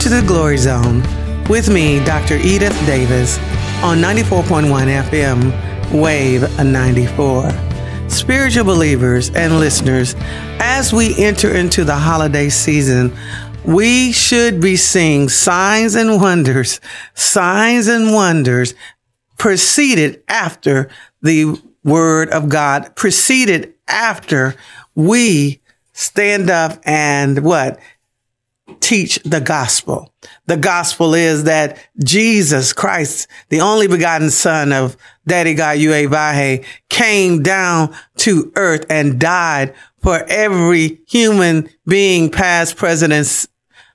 To the Glory Zone with me, Dr. Edith Davis, on 94.1 FM, Wave 94. Spiritual believers and listeners, as we enter into the holiday season, we should be seeing signs and wonders, signs and wonders preceded after the word of God, preceded after we stand up and what? Teach the gospel. The gospel is that Jesus Christ, the only begotten son of Daddy God Yahweh Vahe, came down to earth and died for every human being, past, present, and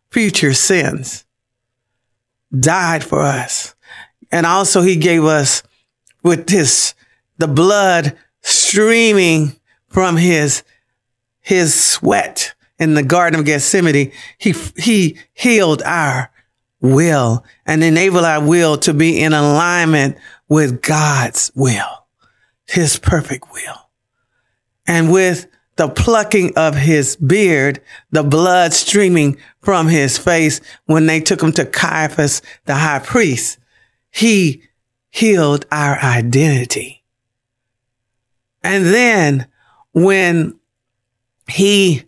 future sins. Died for us. And also he gave us with this, the blood streaming from his his sweat in the Garden of Gethsemane, he, he healed our will and enabled our will to be in alignment with God's will, his perfect will. And with the plucking of his beard, the blood streaming from his face when they took him to Caiaphas, the high priest, he healed our identity. And then when he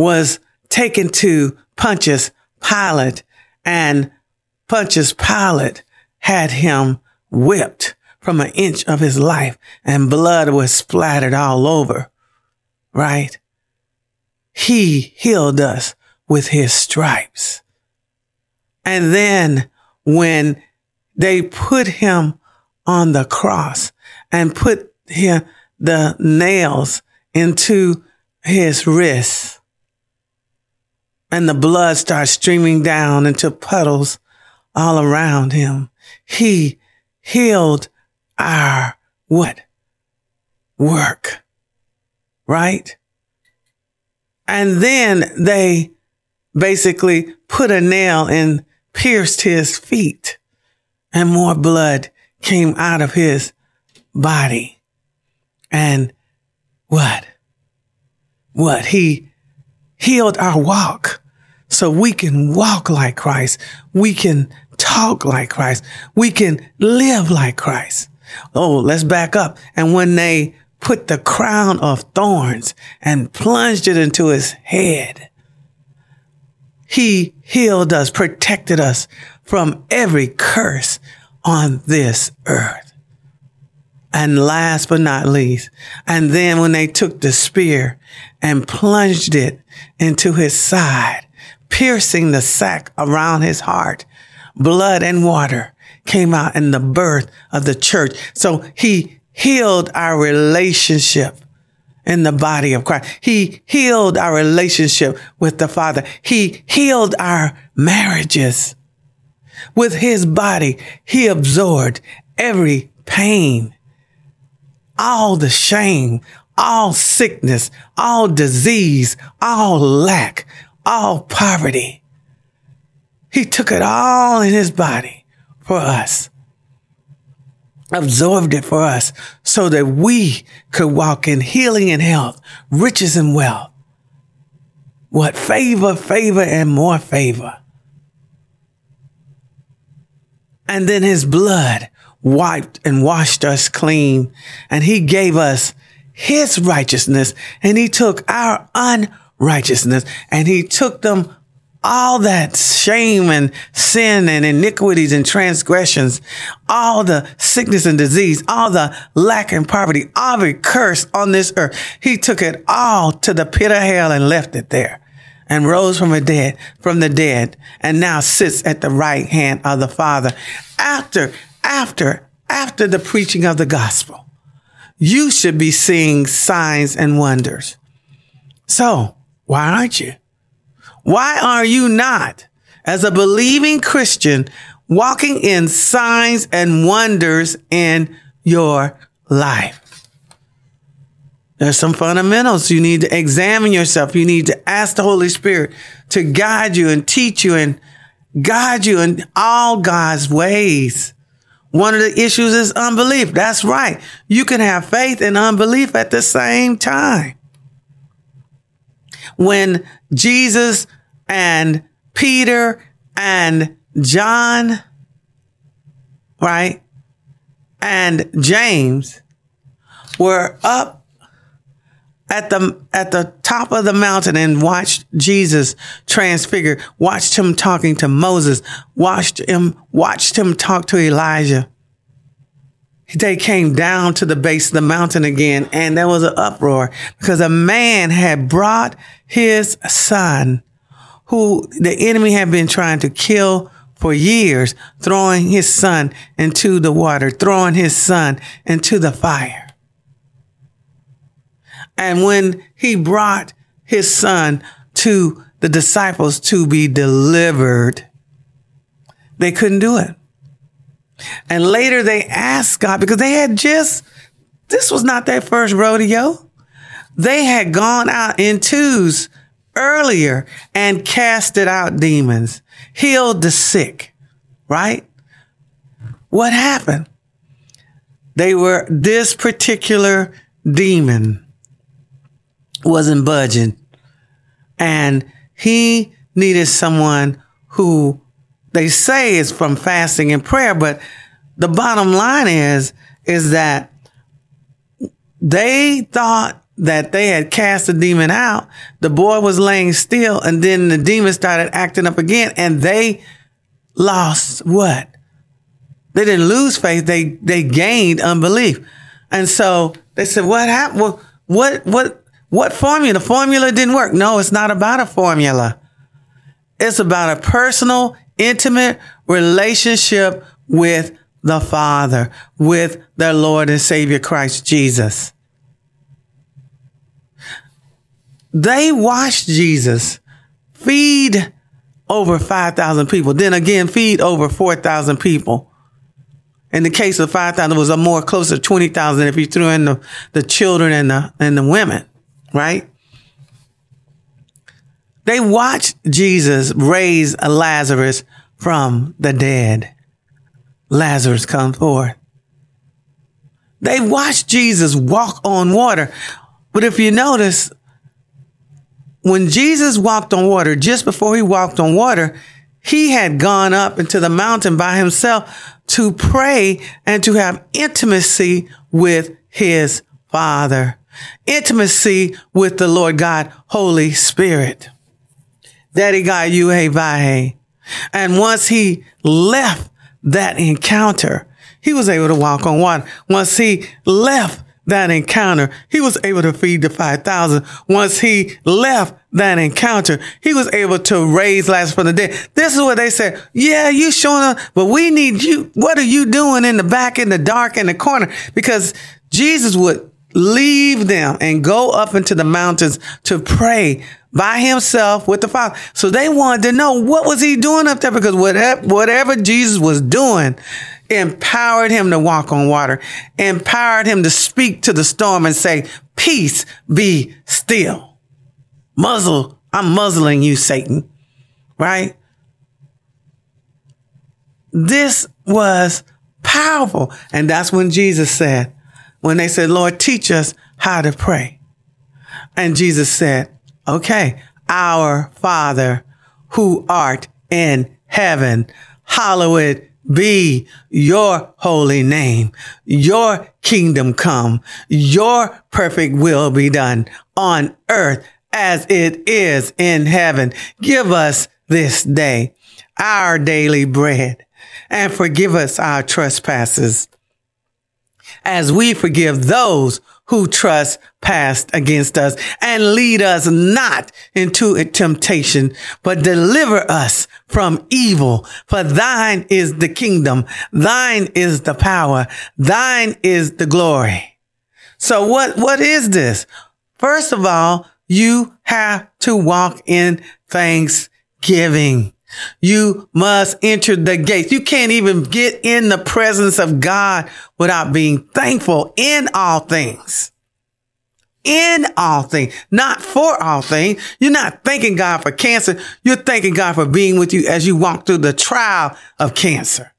was taken to Pontius Pilate and Pontius Pilate had him whipped from an inch of his life and blood was splattered all over, right? He healed us with his stripes. And then when they put him on the cross and put him, the nails into his wrists and the blood starts streaming down into puddles all around him. He healed our what? Work. Right? And then they basically put a nail and pierced his feet and more blood came out of his body. And what? what? He healed our walk so we can walk like Christ. We can talk like Christ. We can live like Christ. Oh, let's back up. And when they put the crown of thorns and plunged it into his head, he healed us, protected us from every curse on this earth. And last but not least, and then when they took the spear and plunged it into his side, piercing the sack around his heart, blood and water came out in the birth of the church. So he healed our relationship in the body of Christ. He healed our relationship with the Father. He healed our marriages. With his body, he absorbed every pain all the shame, all sickness, all disease, all lack, all poverty. He took it all in his body for us, absorbed it for us so that we could walk in healing and health, riches and wealth. What favor, favor, and more favor. And then his blood wiped and washed us clean. And he gave us his righteousness and he took our unrighteousness and he took them all that shame and sin and iniquities and transgressions, all the sickness and disease, all the lack and poverty, all the curse on this earth. He took it all to the pit of hell and left it there and rose from the dead, from the dead and now sits at the right hand of the Father after after, after the preaching of the gospel, you should be seeing signs and wonders. So why aren't you? Why are you not, as a believing Christian, walking in signs and wonders in your life? There's some fundamentals. You need to examine yourself. You need to ask the Holy Spirit to guide you and teach you and guide you in all God's ways. One of the issues is unbelief. That's right. You can have faith and unbelief at the same time. When Jesus and Peter and John, right? And James were up at the at the top of the mountain and watched Jesus transfigure, watched him talking to Moses, watched him watched him talk to Elijah. They came down to the base of the mountain again and there was an uproar because a man had brought his son who the enemy had been trying to kill for years, throwing his son into the water, throwing his son into the fire. And when he brought his son to the disciples to be delivered, they couldn't do it. And later they asked God because they had just, this was not their first rodeo. They had gone out in twos earlier and casted out demons, healed the sick, right? What happened? They were this particular demon wasn't budging. And he needed someone who they say is from fasting and prayer, but the bottom line is, is that they thought that they had cast the demon out. The boy was laying still and then the demon started acting up again and they lost what? They didn't lose faith. They, they gained unbelief. And so they said, what happened? Well, what, what, what formula? The formula didn't work. No, it's not about a formula. It's about a personal, intimate relationship with the Father, with their Lord and Savior Christ Jesus. They watched Jesus feed over 5,000 people, then again feed over 4,000 people. In the case of 5,000, it was a more closer to 20,000 if you threw in the, the children and the, and the women right? They watched Jesus raise Lazarus from the dead. Lazarus comes forth. They watched Jesus walk on water. But if you notice, when Jesus walked on water, just before he walked on water, he had gone up into the mountain by himself to pray and to have intimacy with his father intimacy with the Lord God, Holy Spirit. Daddy God, you Vahe. And once he left that encounter, he was able to walk on water. Once he left that encounter, he was able to feed the 5,000. Once he left that encounter, he was able to raise Lazarus from the dead. This is what they said. Yeah, you showing up, but we need you. What are you doing in the back, in the dark, in the corner? Because Jesus would leave them and go up into the mountains to pray by himself with the Father. So they wanted to know what was he doing up there because whatever, whatever Jesus was doing empowered him to walk on water, empowered him to speak to the storm and say, peace be still. Muzzle, I'm muzzling you, Satan. Right? This was powerful. And that's when Jesus said, when they said, Lord, teach us how to pray. And Jesus said, okay, our Father who art in heaven, hallowed be your holy name. Your kingdom come. Your perfect will be done on earth as it is in heaven. Give us this day our daily bread and forgive us our trespasses as we forgive those who trespass against us and lead us not into temptation, but deliver us from evil. For thine is the kingdom. Thine is the power. Thine is the glory. So what, what is this? First of all, you have to walk in thanksgiving. You must enter the gates. You can't even get in the presence of God without being thankful in all things. In all things, not for all things. You're not thanking God for cancer. You're thanking God for being with you as you walk through the trial of cancer.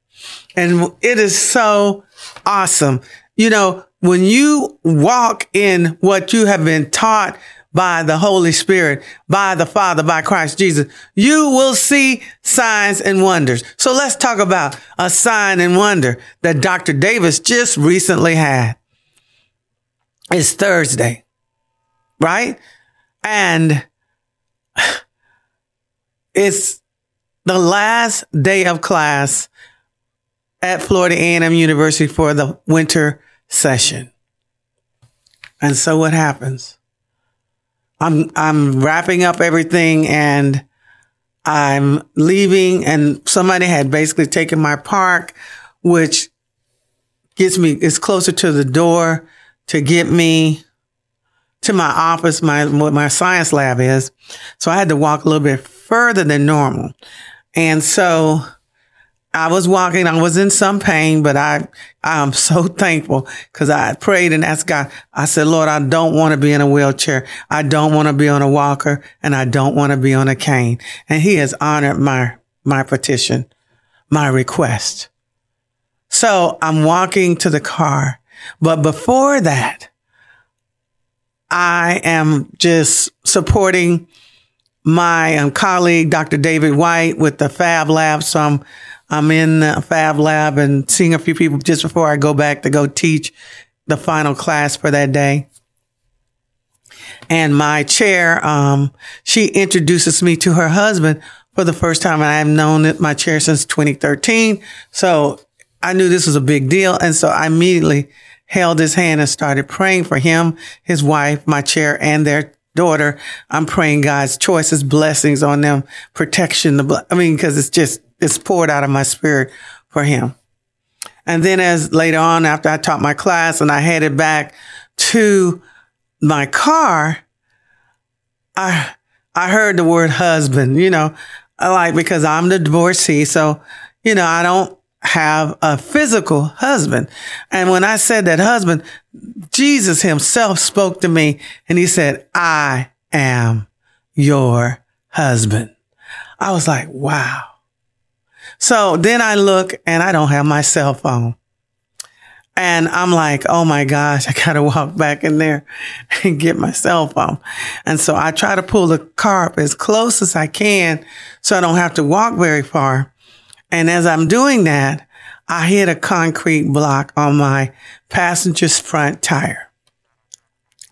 And it is so awesome. You know, when you walk in what you have been taught by the Holy Spirit, by the Father, by Christ Jesus, you will see signs and wonders. So let's talk about a sign and wonder that Dr. Davis just recently had. It's Thursday, right? And it's the last day of class at Florida A&M University for the winter session. And so what happens? I'm, I'm wrapping up everything and I'm leaving and somebody had basically taken my park, which gets me, is closer to the door to get me to my office, my, what my science lab is. So I had to walk a little bit further than normal. And so I was walking. I was in some pain, but I, I'm so thankful because I prayed and asked God. I said, Lord, I don't want to be in a wheelchair. I don't want to be on a walker and I don't want to be on a cane. And he has honored my, my petition, my request. So I'm walking to the car. But before that, I am just supporting my um, colleague, Dr. David White with the Fab Lab. So I'm I'm in the Fab Lab and seeing a few people just before I go back to go teach the final class for that day. And my chair, um, she introduces me to her husband for the first time. And I've known my chair since 2013. So I knew this was a big deal. And so I immediately held his hand and started praying for him, his wife, my chair, and their daughter. I'm praying God's choices, blessings on them, protection. The, I mean, cause it's just, it's poured out of my spirit for him. And then as later on, after I taught my class and I headed back to my car, I, I heard the word husband, you know, like because I'm the divorcee. So, you know, I don't have a physical husband. And when I said that husband, Jesus himself spoke to me and he said, I am your husband. I was like, wow. So then I look and I don't have my cell phone. And I'm like, oh my gosh, I got to walk back in there and get my cell phone. And so I try to pull the car up as close as I can so I don't have to walk very far. And as I'm doing that, I hit a concrete block on my passenger's front tire.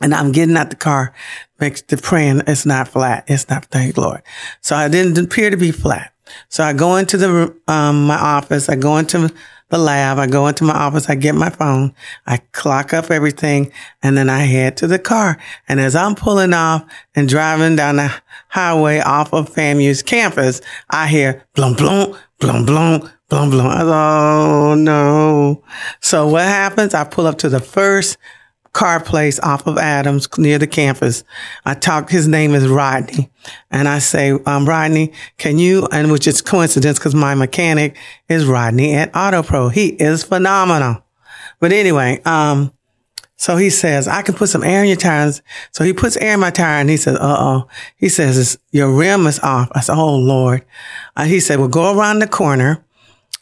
And I'm getting out the car, makes the praying it's not flat. It's not, thank Lord. So I didn't appear to be flat. So I go into the, um, my office. I go into the lab. I go into my office. I get my phone. I clock up everything and then I head to the car. And as I'm pulling off and driving down the highway off of FAMU's campus, I hear blum, blum, blum, blum, blum, blum. oh no. So what happens? I pull up to the first car place off of Adams near the campus. I talk, his name is Rodney. And I say, um, Rodney, can you, and which is coincidence because my mechanic is Rodney at Auto Pro. He is phenomenal. But anyway, um, so he says, I can put some air in your tires. So he puts air in my tire and he says, uh oh. He says, your rim is off. I said, oh Lord. Uh, he said, well, go around the corner.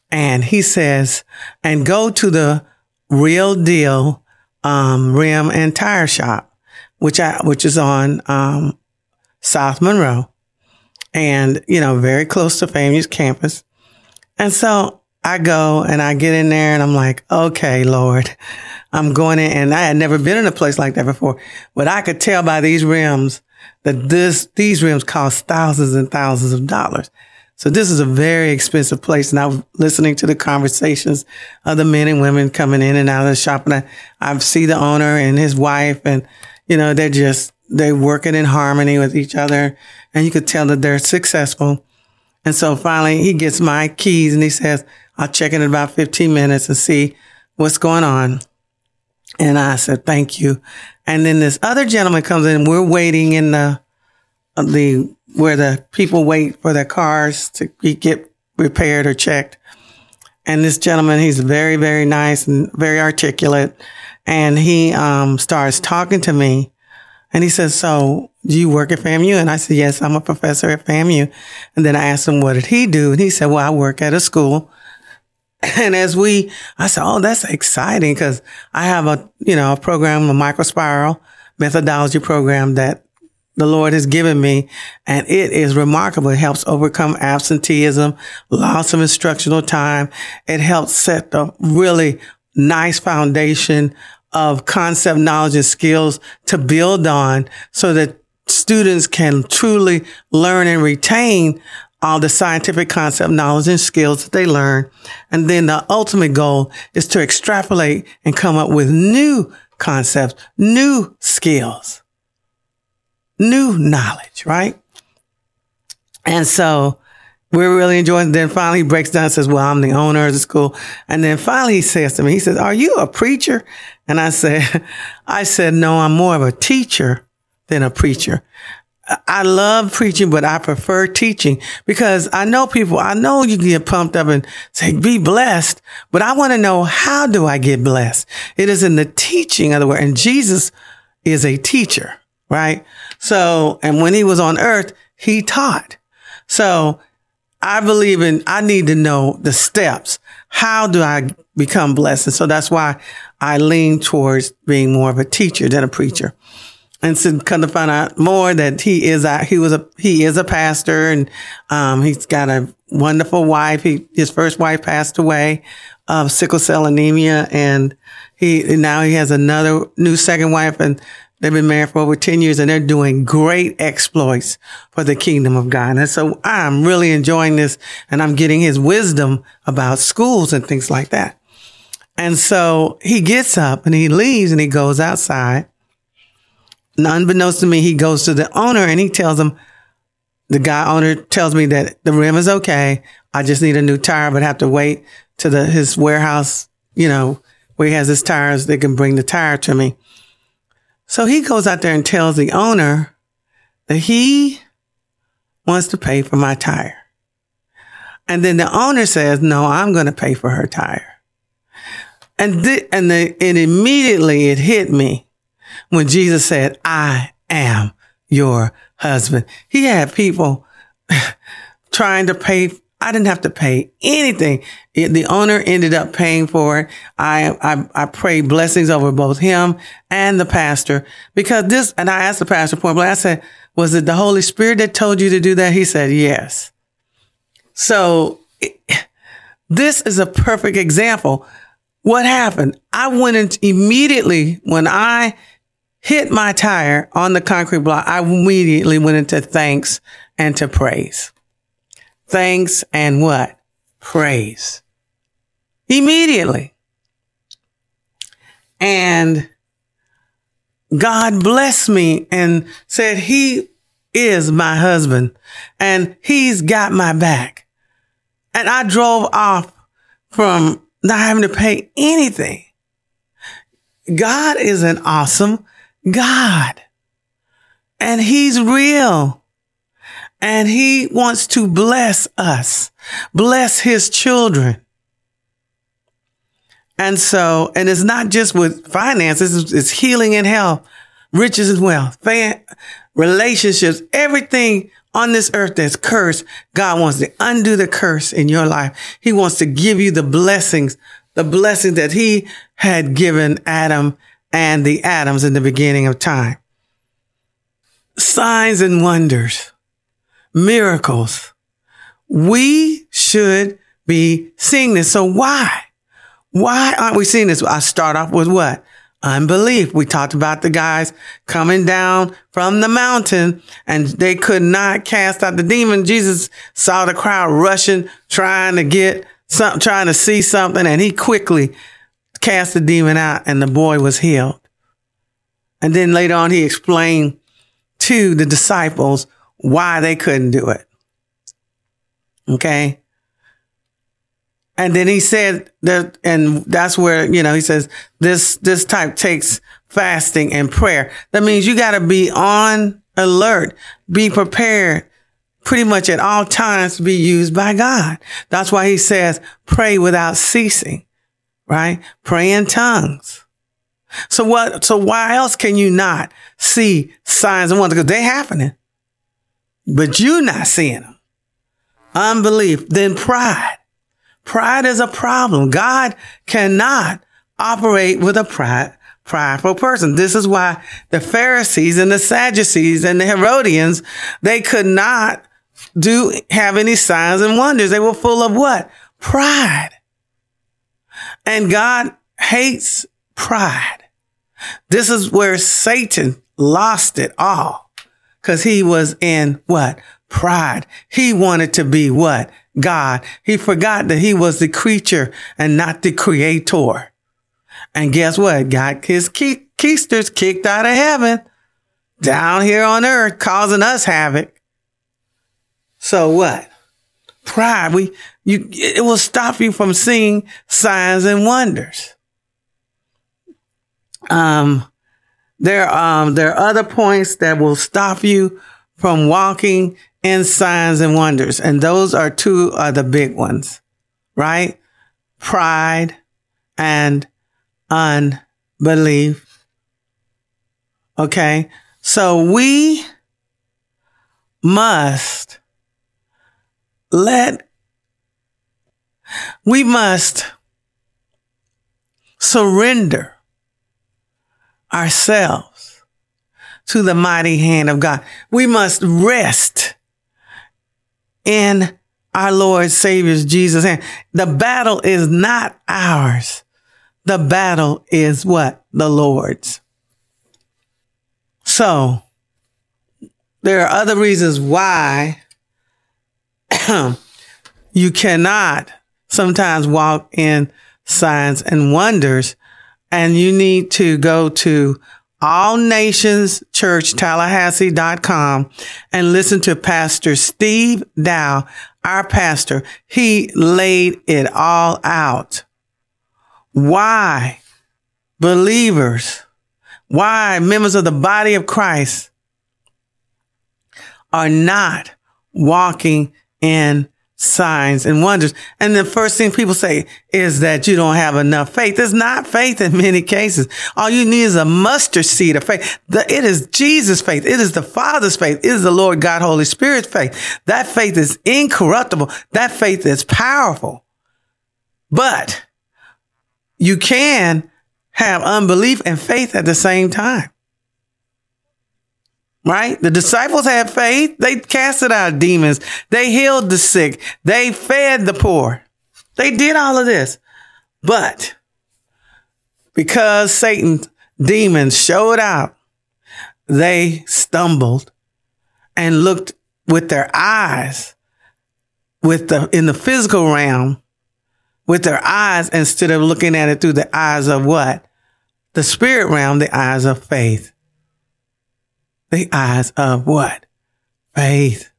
And he says, and go to the real deal um, rim and tire shop, which I, which is on, um, South Monroe and, you know, very close to FAMU's campus. And so I go and I get in there and I'm like, okay, Lord, I'm going in and I had never been in a place like that before, but I could tell by these rims that this, these rims cost thousands and thousands of dollars. So this is a very expensive place. And I was listening to the conversations of the men and women coming in and out of the shop. And I, I see the owner and his wife and, you know, they're just, they're working in harmony with each other. And you could tell that they're successful. And so finally he gets my keys and he says, I'll check in about 15 minutes and see what's going on. And I said, thank you. And then this other gentleman comes in. We're waiting in the, uh, the where the people wait for their cars to get repaired or checked. And this gentleman, he's very, very nice and very articulate. And he, um, starts talking to me and he says, so do you work at FAMU? And I said, yes, I'm a professor at FAMU. And then I asked him, what did he do? And he said, well, I work at a school. And as we, I said, oh, that's exciting because I have a, you know, a program, a microspiral methodology program that the Lord has given me. And it is remarkable. It helps overcome absenteeism, loss of instructional time. It helps set the really nice foundation of concept knowledge and skills to build on so that students can truly learn and retain all the scientific concept knowledge and skills that they learn. And then the ultimate goal is to extrapolate and come up with new concepts, new skills, new knowledge, right? And so we're really enjoying. Then finally he breaks down and says, well, I'm the owner of the school. And then finally he says to me, he says, are you a preacher? And I said, I said, no, I'm more of a teacher than a preacher. I love preaching, but I prefer teaching because I know people, I know you get pumped up and say, be blessed, but I want to know how do I get blessed? It is in the teaching of the word. And Jesus is a teacher, right? So, and when he was on earth, he taught. So I believe in, I need to know the steps. How do I become blessed? And so that's why I lean towards being more of a teacher than a preacher. And so come to find out more that he is a, he was a, he is a pastor and, um, he's got a wonderful wife. He, his first wife passed away of sickle cell anemia and he, now he has another new second wife and They've been married for over 10 years and they're doing great exploits for the kingdom of God. And so I'm really enjoying this and I'm getting his wisdom about schools and things like that. And so he gets up and he leaves and he goes outside. And unbeknownst to me, he goes to the owner and he tells him, the guy owner tells me that the rim is okay. I just need a new tire, but have to wait to the, his warehouse, you know, where he has his tires. They can bring the tire to me. So he goes out there and tells the owner that he wants to pay for my tire. And then the owner says, no, I'm going to pay for her tire. And, th- and, the, and immediately it hit me when Jesus said, I am your husband. He had people trying to pay I didn't have to pay anything. It, the owner ended up paying for it. I, I, I pray blessings over both him and the pastor because this, and I asked the pastor point blank, I said, was it the Holy Spirit that told you to do that? He said, yes. So it, this is a perfect example. What happened? I went in immediately when I hit my tire on the concrete block. I immediately went into thanks and to praise thanks, and what? Praise. Immediately. And God blessed me and said, he is my husband and he's got my back. And I drove off from not having to pay anything. God is an awesome God and he's real and he wants to bless us, bless his children. And so, and it's not just with finances, it's, healing and health, riches and wealth, fan, relationships, everything on this earth that's cursed. God wants to undo the curse in your life. He wants to give you the blessings, the blessings that he had given Adam and the Adams in the beginning of time. Signs and wonders miracles. We should be seeing this. So why? Why aren't we seeing this? I start off with what? Unbelief. We talked about the guys coming down from the mountain and they could not cast out the demon. Jesus saw the crowd rushing, trying to get something, trying to see something, and he quickly cast the demon out and the boy was healed. And then later on, he explained to the disciples why they couldn't do it. Okay. And then he said that, and that's where, you know, he says this, this type takes fasting and prayer. That means you got to be on alert, be prepared pretty much at all times to be used by God. That's why he says pray without ceasing, right? Pray in tongues. So what, so why else can you not see signs and wonders? Because they're happening but you're not seeing them. Unbelief, then pride. Pride is a problem. God cannot operate with a pride, prideful person. This is why the Pharisees and the Sadducees and the Herodians, they could not do have any signs and wonders. They were full of what? Pride. And God hates pride. This is where Satan lost it all because he was in what? Pride. He wanted to be what? God. He forgot that he was the creature and not the creator. And guess what? Got his ke- keisters kicked out of heaven down here on earth, causing us havoc. So what? Pride. We, you, it will stop you from seeing signs and wonders. Um, there, um, there are other points that will stop you from walking in signs and wonders. And those are two of the big ones, right? Pride and unbelief. Okay. So we must let, we must surrender ourselves to the mighty hand of God. We must rest in our Lord Savior's Jesus hand. The battle is not ours. The battle is what? The Lord's. So there are other reasons why you cannot sometimes walk in signs and wonders and you need to go to all nations church and listen to pastor steve dow our pastor. He laid it all out. Why believers why members of the body of christ are not walking in signs and wonders. And the first thing people say is that you don't have enough faith. It's not faith in many cases. All you need is a mustard seed of faith. it is Jesus' faith. It is the Father's faith. It is the Lord God, Holy Spirit's faith. That faith is incorruptible. That faith is powerful. But you can have unbelief and faith at the same time. Right? The disciples had faith. They casted out demons. They healed the sick. They fed the poor. They did all of this. But because Satan's demons showed up, they stumbled and looked with their eyes with the in the physical realm with their eyes instead of looking at it through the eyes of what? The spirit realm, the eyes of faith the eyes of what? Faith.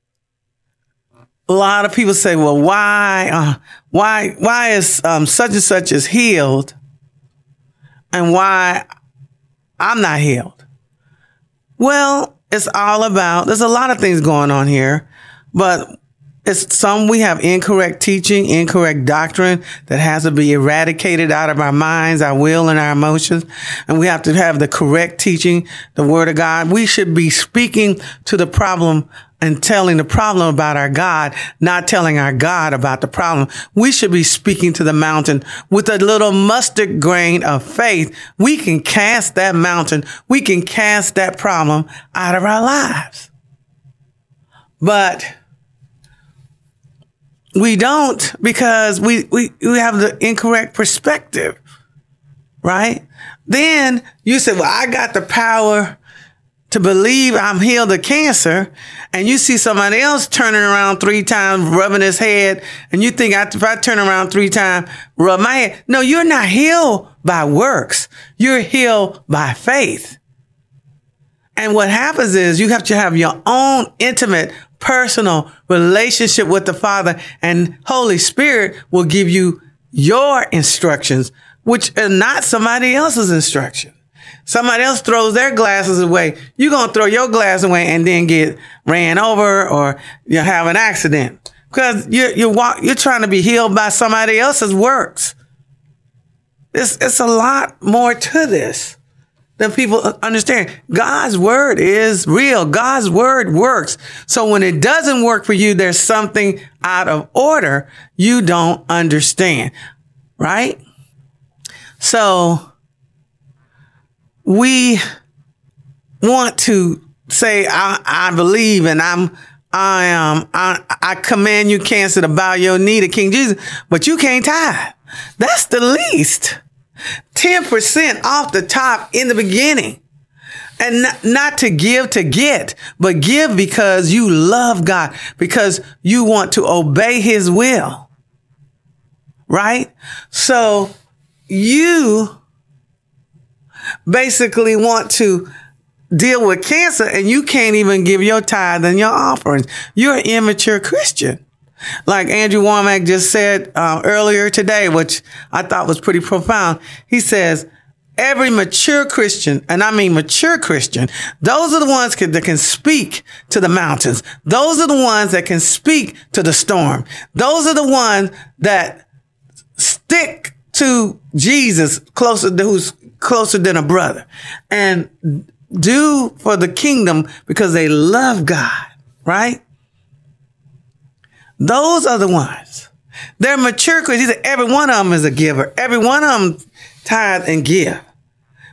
A lot of people say, well, why, uh, why, why is um, such and such is healed and why I'm not healed? Well, it's all about, there's a lot of things going on here, but it's some we have incorrect teaching, incorrect doctrine that has to be eradicated out of our minds, our will, and our emotions. And we have to have the correct teaching, the word of God. We should be speaking to the problem and telling the problem about our God, not telling our God about the problem. We should be speaking to the mountain with a little mustard grain of faith. We can cast that mountain. We can cast that problem out of our lives. But we don't because we, we, we have the incorrect perspective, right? Then you say, well, I got the power to believe I'm healed of cancer. And you see somebody else turning around three times, rubbing his head. And you think if I turn around three times, rub my head. No, you're not healed by works. You're healed by faith. And what happens is you have to have your own intimate personal relationship with the Father and Holy Spirit will give you your instructions, which are not somebody else's instruction. Somebody else throws their glasses away. You're going to throw your glass away and then get ran over or you have an accident because you're, you're, walk, you're trying to be healed by somebody else's works. It's, it's a lot more to this that people understand. God's word is real. God's word works. So when it doesn't work for you, there's something out of order you don't understand, right? So we want to say, I, I believe and I'm, I am, um, I, I command you cancer to bow your knee to King Jesus, but you can't tithe. That's the least. 10% off the top in the beginning. And not, not to give to get, but give because you love God, because you want to obey his will. Right? So you basically want to deal with cancer and you can't even give your tithe and your offerings. You're an immature Christian. Like Andrew Wommack just said uh, earlier today, which I thought was pretty profound. He says, every mature Christian, and I mean mature Christian, those are the ones can, that can speak to the mountains. Those are the ones that can speak to the storm. Those are the ones that stick to Jesus closer to who's closer than a brother and do for the kingdom because they love God, right? Those are the ones. They're mature Christians. Every one of them is a giver. Every one of them tithe and give.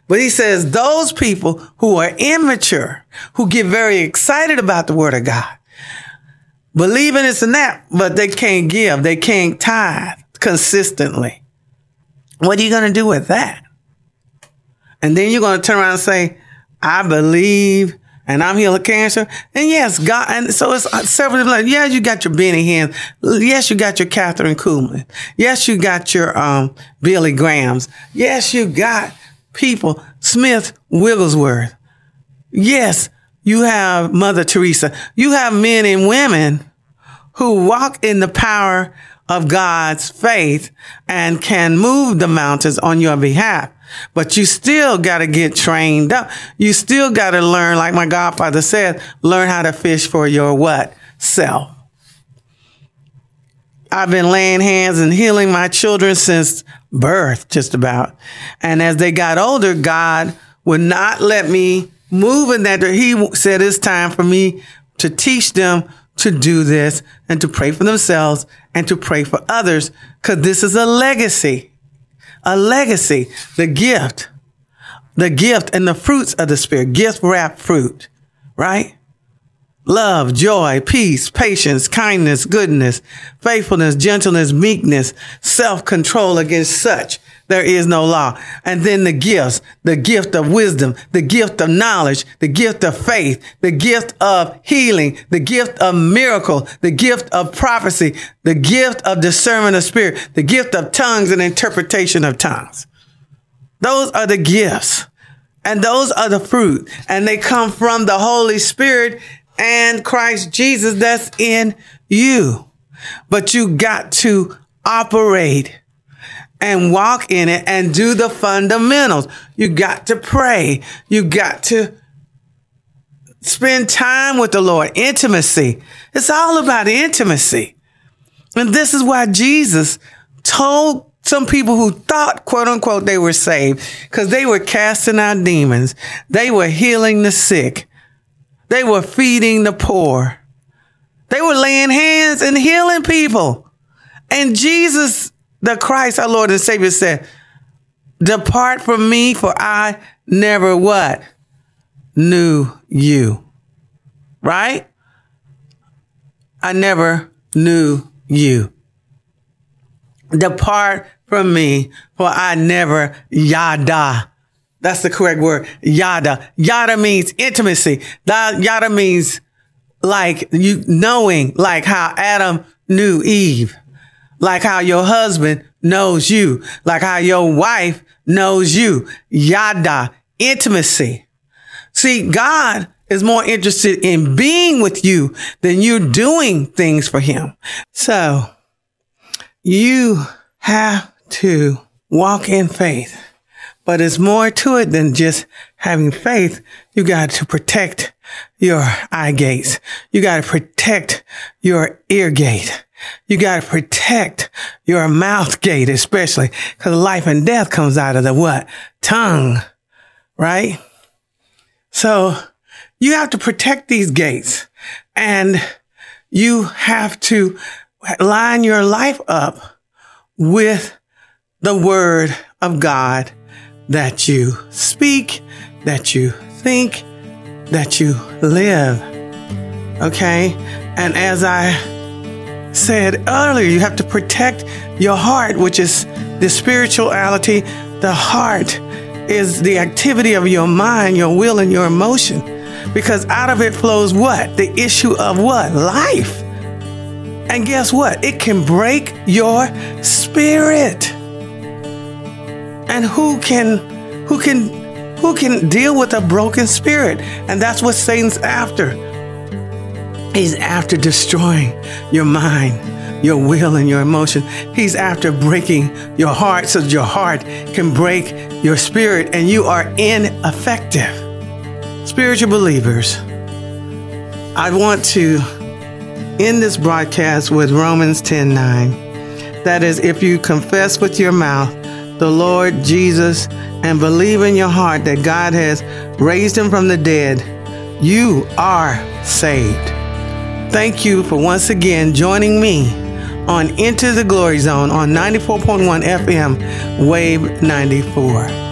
But he says those people who are immature, who get very excited about the word of God, believe in this and that, but they can't give. They can't tithe consistently. What are you going to do with that? And then you're going to turn around and say, I believe and I'm healing cancer. And yes, God, and so it's uh, several, like, yeah, you got your Benny Hinn. Yes, you got your Kathryn Kuhlman. Yes, you got your, um, Billy Grahams. Yes, you got people, Smith Wigglesworth. Yes, you have Mother Teresa. You have men and women who walk in the power of God's faith and can move the mountains on your behalf. But you still got to get trained up. You still got to learn, like my godfather said, learn how to fish for your what? Self. I've been laying hands and healing my children since birth, just about. And as they got older, God would not let me move in that. He said it's time for me to teach them to do this and to pray for themselves and to pray for others because this is a legacy. A legacy, the gift, the gift and the fruits of the spirit, gift wrapped fruit, right? Love, joy, peace, patience, kindness, goodness, faithfulness, gentleness, meekness, self-control against such there is no law. And then the gifts, the gift of wisdom, the gift of knowledge, the gift of faith, the gift of healing, the gift of miracle, the gift of prophecy, the gift of discernment of spirit, the gift of tongues and interpretation of tongues. Those are the gifts and those are the fruit and they come from the Holy Spirit and Christ Jesus that's in you. But you got to operate and walk in it and do the fundamentals. You got to pray. You got to spend time with the Lord. Intimacy. It's all about intimacy. And this is why Jesus told some people who thought, quote unquote, they were saved because they were casting out demons. They were healing the sick. They were feeding the poor. They were laying hands and healing people. And Jesus the Christ, our Lord and Savior said, depart from me for I never what? Knew you. Right? I never knew you. Depart from me for I never yada. That's the correct word. Yada. Yada means intimacy. Yada means like you knowing, like how Adam knew Eve like how your husband knows you, like how your wife knows you. Yada, intimacy. See, God is more interested in being with you than you doing things for him. So you have to walk in faith, but it's more to it than just having faith. You got to protect your eye gates. You got to protect your ear gate. You got to protect your mouth gate, especially because life and death comes out of the what? Tongue, right? So you have to protect these gates and you have to line your life up with the word of God that you speak that you think, that you live. Okay? And as I said earlier, you have to protect your heart, which is the spirituality. The heart is the activity of your mind, your will, and your emotion. Because out of it flows what? The issue of what? Life. And guess what? It can break your spirit. And who can who can who can deal with a broken spirit? And that's what Satan's after. He's after destroying your mind, your will, and your emotion. He's after breaking your heart so that your heart can break your spirit and you are ineffective. Spiritual believers, I want to end this broadcast with Romans 10 9. That is, if you confess with your mouth the Lord Jesus and believe in your heart that God has raised him from the dead, you are saved. Thank you for once again joining me on Into the Glory Zone on 94.1 FM, Wave 94.